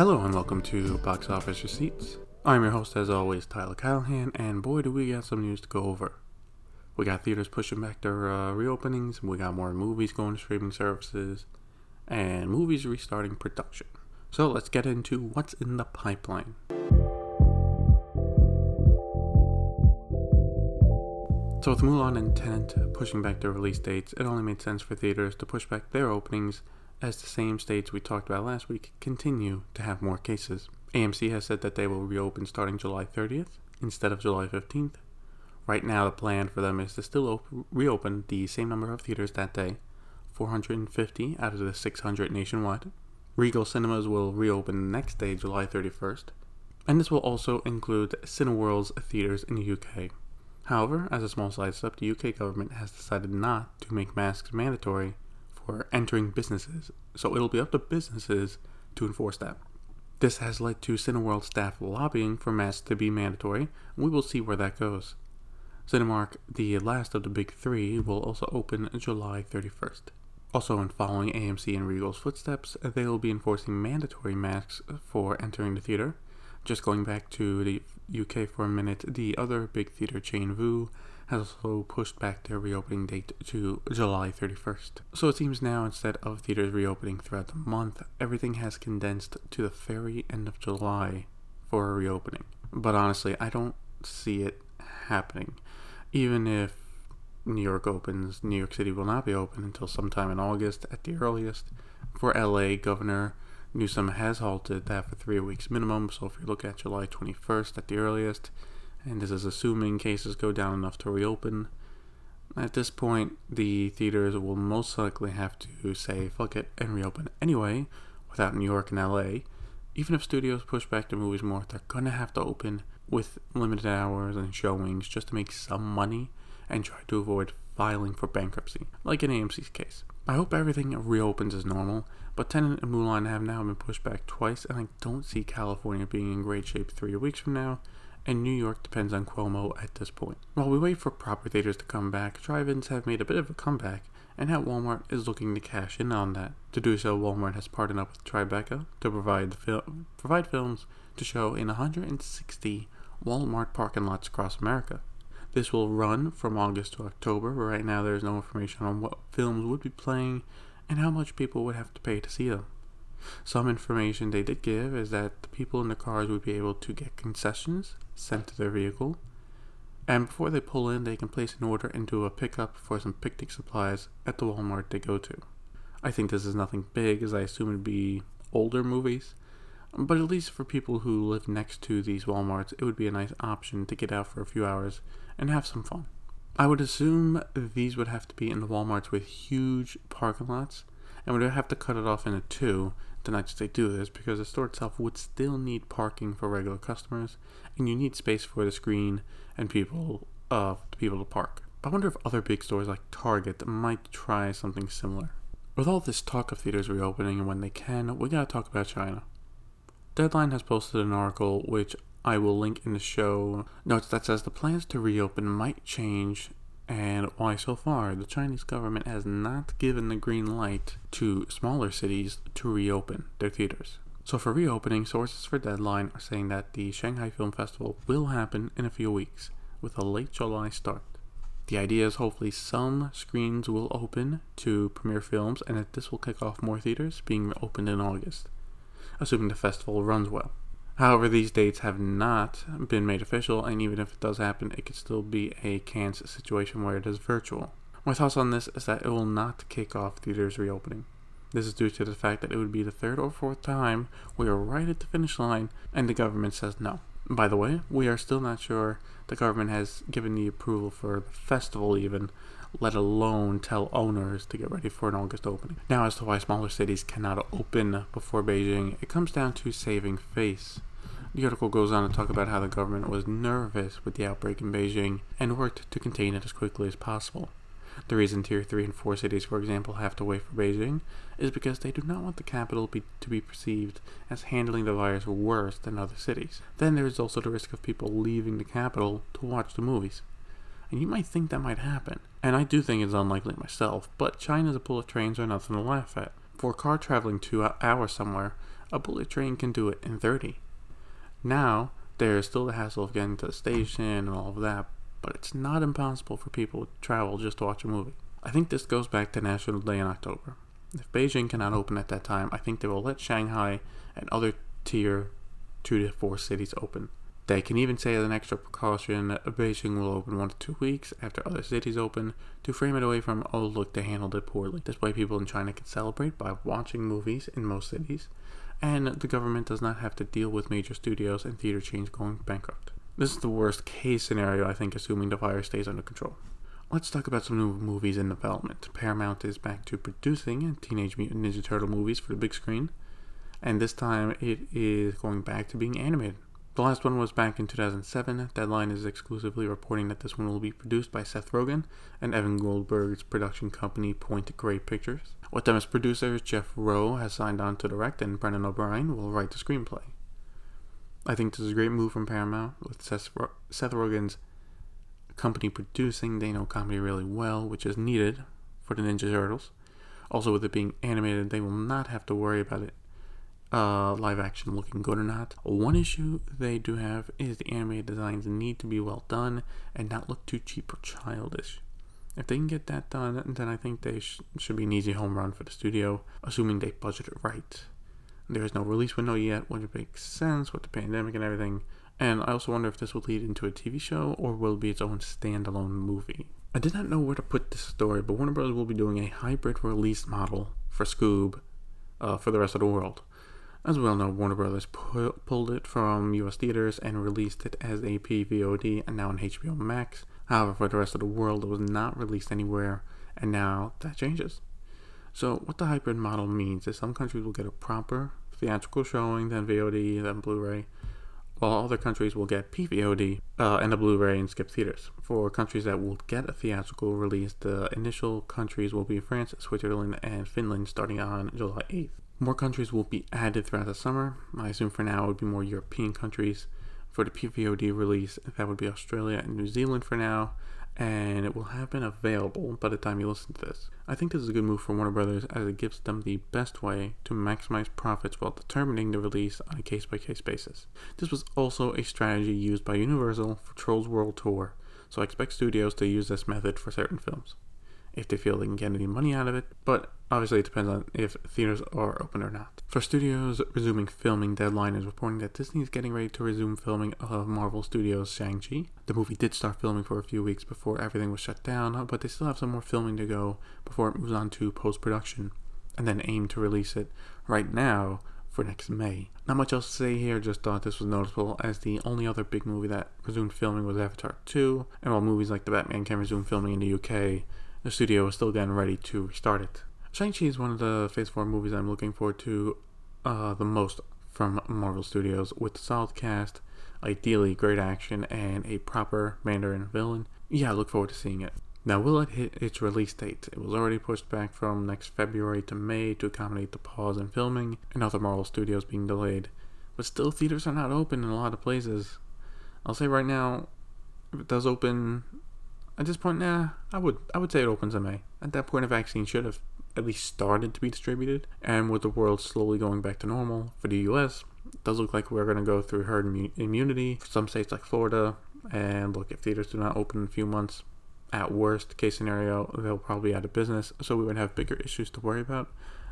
Hello and welcome to Box Office Receipts. I'm your host, as always, Tyler Callahan, and boy, do we got some news to go over. We got theaters pushing back their uh, reopenings, we got more movies going to streaming services, and movies restarting production. So let's get into what's in the pipeline. So with Mulan and Tenet pushing back their release dates, it only made sense for theaters to push back their openings as the same states we talked about last week continue to have more cases. AMC has said that they will reopen starting July 30th instead of July 15th. Right now, the plan for them is to still op- reopen the same number of theaters that day 450 out of the 600 nationwide. Regal Cinemas will reopen the next day, July 31st, and this will also include Cineworld's theaters in the UK. However, as a small side sidestep, the UK government has decided not to make masks mandatory for entering businesses, so it'll be up to businesses to enforce that. This has led to Cineworld staff lobbying for masks to be mandatory, and we will see where that goes. Cinemark, the last of the big three, will also open July 31st. Also, in following AMC and Regal's footsteps, they will be enforcing mandatory masks for entering the theater. Just going back to the UK for a minute, the other big theater chain, Vue, has also pushed back their reopening date to July 31st. So it seems now, instead of theaters reopening throughout the month, everything has condensed to the very end of July for a reopening. But honestly, I don't see it happening. Even if New York opens, New York City will not be open until sometime in August at the earliest. For LA, Governor Newsom has halted that for three weeks minimum, so if you look at July 21st at the earliest, and this is assuming cases go down enough to reopen. At this point, the theaters will most likely have to say fuck it and reopen anyway, without New York and LA. Even if studios push back the movies more, they're gonna have to open with limited hours and showings just to make some money and try to avoid filing for bankruptcy, like in AMC's case. I hope everything reopens as normal, but Tenet and Mulan have now been pushed back twice, and I don't see California being in great shape three weeks from now, and New York depends on Cuomo at this point. While we wait for proper theaters to come back, drive-ins have made a bit of a comeback, and now Walmart is looking to cash in on that. To do so, Walmart has partnered up with Tribeca to provide fil- provide films to show in 160 Walmart parking lots across America. This will run from August to October, but right now there's no information on what films would be playing and how much people would have to pay to see them. Some information they did give is that the people in the cars would be able to get concessions sent to their vehicle, and before they pull in, they can place an order and do a pickup for some picnic supplies at the Walmart they go to. I think this is nothing big, as I assume it'd be older movies, but at least for people who live next to these Walmarts, it would be a nice option to get out for a few hours and have some fun. I would assume these would have to be in the Walmarts with huge parking lots, and we'd have to cut it off into two the nights they do this because the store itself would still need parking for regular customers, and you need space for the screen and people uh, people to park. I wonder if other big stores like Target might try something similar. With all this talk of theaters reopening and when they can, we gotta talk about China. Deadline has posted an article which I will link in the show notes that says the plans to reopen might change and why so far the Chinese government has not given the green light to smaller cities to reopen their theaters. So, for reopening, sources for Deadline are saying that the Shanghai Film Festival will happen in a few weeks, with a late July start. The idea is hopefully some screens will open to premiere films and that this will kick off more theaters being opened in August, assuming the festival runs well. However, these dates have not been made official, and even if it does happen, it could still be a Cannes situation where it is virtual. My thoughts on this is that it will not kick off theaters reopening. This is due to the fact that it would be the third or fourth time we are right at the finish line and the government says no. By the way, we are still not sure the government has given the approval for the festival, even, let alone tell owners to get ready for an August opening. Now, as to why smaller cities cannot open before Beijing, it comes down to saving face. The article goes on to talk about how the government was nervous with the outbreak in Beijing and worked to contain it as quickly as possible. The reason Tier 3 and 4 cities, for example, have to wait for Beijing is because they do not want the capital be, to be perceived as handling the virus worse than other cities. Then there is also the risk of people leaving the capital to watch the movies. And you might think that might happen, and I do think it's unlikely myself, but China's bullet trains are nothing to laugh at. For a car traveling two hours somewhere, a bullet train can do it in 30. Now, there's still the hassle of getting to the station and all of that, but it's not impossible for people to travel just to watch a movie. I think this goes back to National Day in October. If Beijing cannot open at that time, I think they will let Shanghai and other tier 2 to 4 cities open. They can even say as an extra precaution that Beijing will open one to two weeks after other cities open to frame it away from, oh, look, they handled it poorly. This way, people in China can celebrate by watching movies in most cities, and the government does not have to deal with major studios and theater chains going bankrupt. This is the worst case scenario, I think, assuming the virus stays under control. Let's talk about some new movies in development. Paramount is back to producing Teenage Mutant Ninja Turtle movies for the big screen, and this time it is going back to being animated. The last one was back in 2007. Deadline is exclusively reporting that this one will be produced by Seth Rogen and Evan Goldberg's production company Point Grey Pictures. With them as producers, Jeff Rowe has signed on to direct, and Brendan O'Brien will write the screenplay. I think this is a great move from Paramount with Seth, Seth Rogen's company producing. They know comedy really well, which is needed for the Ninja Turtles. Also, with it being animated, they will not have to worry about it uh, live action looking good or not. One issue they do have is the animated designs need to be well done and not look too cheap or childish. If they can get that done, then I think they sh- should be an easy home run for the studio, assuming they budget it right. There is no release window yet, which makes sense with the pandemic and everything. And I also wonder if this will lead into a TV show or will be its own standalone movie. I did not know where to put this story, but Warner Bros. will be doing a hybrid release model for Scoob uh, for the rest of the world. As we all know, Warner Brothers pu- pulled it from US theaters and released it as a PVOD and now on HBO Max. However, for the rest of the world, it was not released anywhere, and now that changes. So, what the hybrid model means is some countries will get a proper theatrical showing, then VOD, then Blu ray, while other countries will get PVOD uh, and a Blu ray and skip theaters. For countries that will get a theatrical release, the initial countries will be France, Switzerland, and Finland starting on July 8th. More countries will be added throughout the summer. I assume for now it would be more European countries. For the PVOD release, that would be Australia and New Zealand for now, and it will have been available by the time you listen to this. I think this is a good move for Warner Brothers as it gives them the best way to maximize profits while determining the release on a case by case basis. This was also a strategy used by Universal for Trolls World Tour, so I expect studios to use this method for certain films if they feel they can get any money out of it, but obviously it depends on if theaters are open or not. For studios resuming filming, Deadline is reporting that Disney is getting ready to resume filming of Marvel Studios' Shang-Chi. The movie did start filming for a few weeks before everything was shut down, but they still have some more filming to go before it moves on to post-production, and then aim to release it right now for next May. Not much else to say here, just thought this was noticeable as the only other big movie that resumed filming was Avatar 2, and while movies like The Batman can resume filming in the UK, the studio is still getting ready to restart it. Shang-Chi is one of the Phase 4 movies I'm looking forward to uh, the most from Marvel Studios, with solid cast, ideally great action, and a proper Mandarin villain. Yeah, I look forward to seeing it. Now, will it hit its release date? It was already pushed back from next February to May to accommodate the pause in filming and other Marvel Studios being delayed. But still, theaters are not open in a lot of places. I'll say right now, if it does open at this point, nah, I would I would say it opens in May. At that point, a vaccine should have at least started to be distributed, and with the world slowly going back to normal for the U.S., it does look like we're going to go through herd immunity for some states like Florida. And look, if theaters do not open in a few months, at worst case scenario, they'll probably out of business, so we would have bigger issues to worry about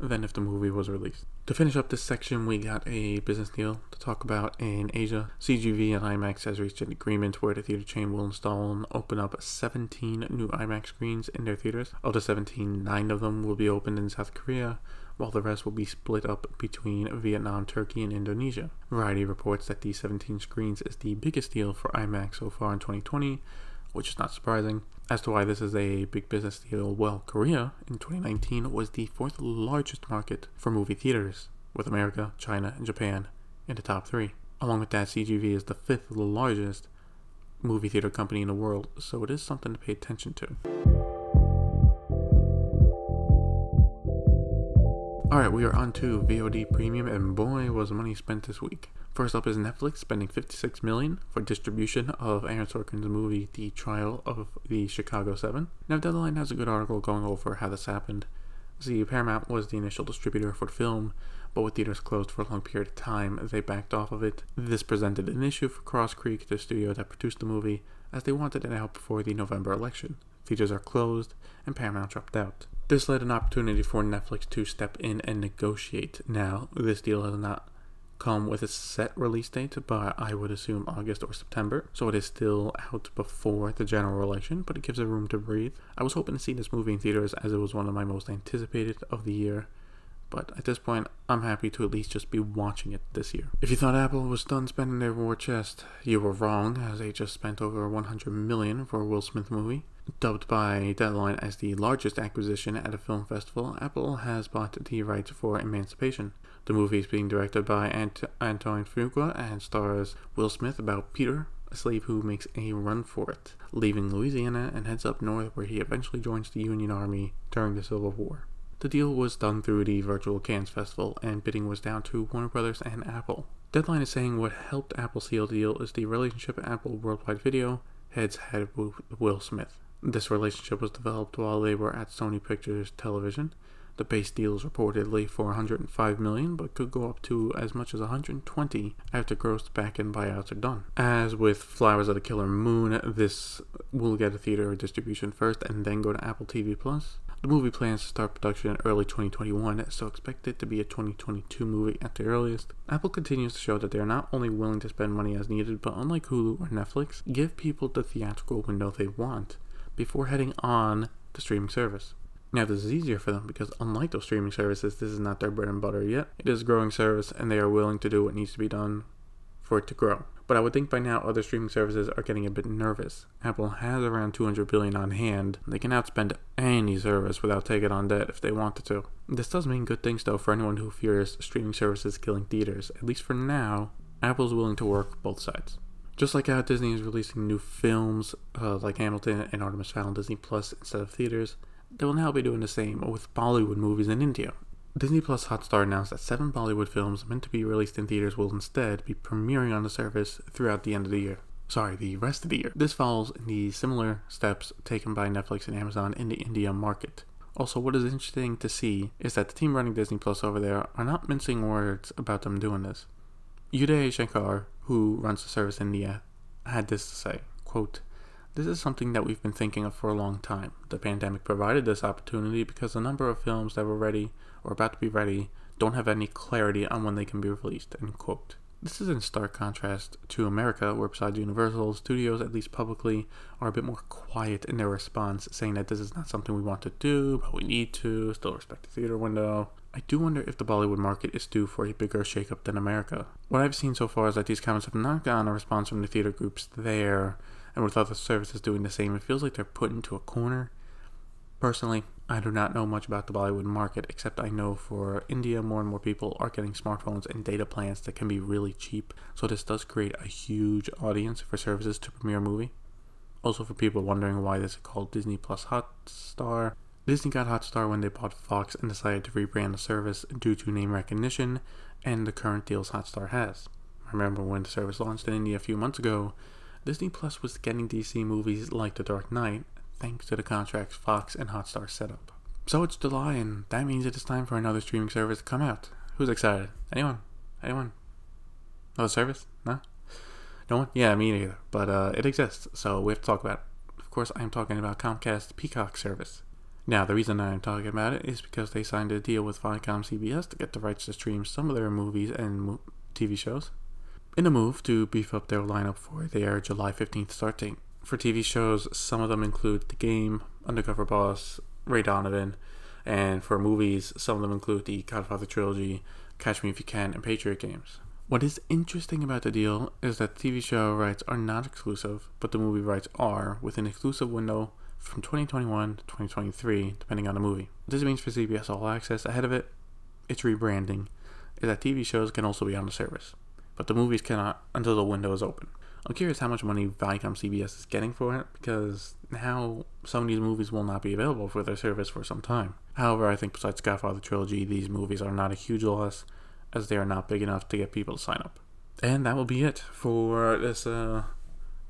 than if the movie was released. To finish up this section, we got a business deal to talk about in Asia. CGV and IMAX has reached an agreement where the theater chain will install and open up 17 new IMAX screens in their theaters. Of the 17, 9 of them will be opened in South Korea, while the rest will be split up between Vietnam, Turkey, and Indonesia. Variety reports that the 17 screens is the biggest deal for IMAX so far in 2020, which is not surprising. As to why this is a big business deal, well, Korea in 2019 was the fourth largest market for movie theaters, with America, China, and Japan in the top three. Along with that, CGV is the fifth largest movie theater company in the world, so it is something to pay attention to. Alright, we are on to VOD Premium, and boy, was money spent this week. First up is Netflix spending 56 million for distribution of Aaron Sorkin's movie The Trial of the Chicago 7. Now Deadline has a good article going over how this happened. See, Paramount was the initial distributor for the film, but with theaters closed for a long period of time, they backed off of it. This presented an issue for Cross Creek, the studio that produced the movie, as they wanted it out before the November election. Theaters are closed, and Paramount dropped out. This led an opportunity for Netflix to step in and negotiate. Now, this deal has not come with a set release date, but I would assume August or September. So it is still out before the general election, but it gives it room to breathe. I was hoping to see this movie in theaters as it was one of my most anticipated of the year. But at this point, I'm happy to at least just be watching it this year. If you thought Apple was done spending their war chest, you were wrong, as they just spent over 100 million for a Will Smith movie. Dubbed by Deadline as the largest acquisition at a film festival, Apple has bought the rights for Emancipation. The movie is being directed by Ant- Antoine Fuqua and stars Will Smith about Peter, a slave who makes a run for it, leaving Louisiana and heads up north where he eventually joins the Union Army during the Civil War. The deal was done through the virtual Cannes Festival, and bidding was down to Warner Brothers and Apple. Deadline is saying what helped Apple seal the deal is the relationship Apple Worldwide Video heads had with Will Smith. This relationship was developed while they were at Sony Pictures Television. The base deal is reportedly for 105 million, but could go up to as much as 120 after gross back-end buyouts are done. As with Flowers of the Killer Moon, this will get a theater distribution first and then go to Apple TV Plus. The movie plans to start production in early 2021, so expect it to be a 2022 movie at the earliest. Apple continues to show that they are not only willing to spend money as needed, but unlike Hulu or Netflix, give people the theatrical window they want before heading on the streaming service. Now, this is easier for them because, unlike those streaming services, this is not their bread and butter yet. It is a growing service, and they are willing to do what needs to be done for it to grow. But I would think by now other streaming services are getting a bit nervous. Apple has around 200 billion on hand. They can outspend any service without taking on debt if they wanted to. This does mean good things though for anyone who fears streaming services killing theaters. At least for now, Apple's willing to work both sides. Just like how Disney is releasing new films uh, like Hamilton and Artemis Fowl on Disney Plus instead of theaters, they will now be doing the same with Bollywood movies in India. Disney Plus Hotstar announced that seven Bollywood films meant to be released in theaters will instead be premiering on the service throughout the end of the year. Sorry, the rest of the year. This follows the similar steps taken by Netflix and Amazon in the India market. Also, what is interesting to see is that the team running Disney Plus over there are not mincing words about them doing this. Uday Shankar, who runs the service in India, had this to say, quote, this is something that we've been thinking of for a long time. The pandemic provided this opportunity because a number of films that were ready or about to be ready don't have any clarity on when they can be released. End quote. This is in stark contrast to America, where besides Universal, studios, at least publicly, are a bit more quiet in their response, saying that this is not something we want to do, but we need to, still respect the theater window. I do wonder if the Bollywood market is due for a bigger shakeup than America. What I've seen so far is that these comments have not gotten a response from the theater groups there, and with other services doing the same, it feels like they're put into a corner. Personally, I do not know much about the Bollywood market, except I know for India, more and more people are getting smartphones and data plans that can be really cheap. So this does create a huge audience for services to premiere a movie. Also, for people wondering why this is called Disney Plus Hotstar, Disney got Hotstar when they bought Fox and decided to rebrand the service due to name recognition and the current deals Hotstar has. I remember when the service launched in India a few months ago, Disney Plus was getting DC movies like The Dark Knight thanks to the contracts Fox and Hotstar set up. So it's July, and that means it is time for another streaming service to come out. Who's excited? Anyone? Anyone? Another service? No? No one? Yeah, me neither. But uh, it exists, so we have to talk about it. Of course, I'm talking about Comcast Peacock service. Now, the reason I'm talking about it is because they signed a deal with Viacom CBS to get the rights to stream some of their movies and TV shows in a move to beef up their lineup for their July 15th start date. For TV shows, some of them include The Game, Undercover Boss, Ray Donovan, and for movies, some of them include the Godfather trilogy, Catch Me If You Can, and Patriot Games. What is interesting about the deal is that TV show rights are not exclusive, but the movie rights are, with an exclusive window from 2021 to 2023, depending on the movie. What this means for CBS All Access ahead of it, its rebranding, is that TV shows can also be on the service but the movies cannot until the window is open. I'm curious how much money Viacom CBS is getting for it because now some of these movies will not be available for their service for some time. However, I think besides Godfather trilogy, these movies are not a huge loss as they are not big enough to get people to sign up. And that will be it for this uh,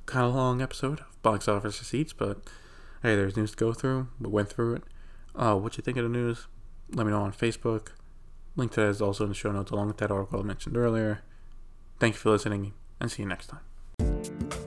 kind of long episode of box office receipts. But hey, there's news to go through. We went through it. Uh, what you think of the news? let me know on Facebook. Link to that is also in the show notes, along with that article I mentioned earlier. Thank you for listening, and see you next time.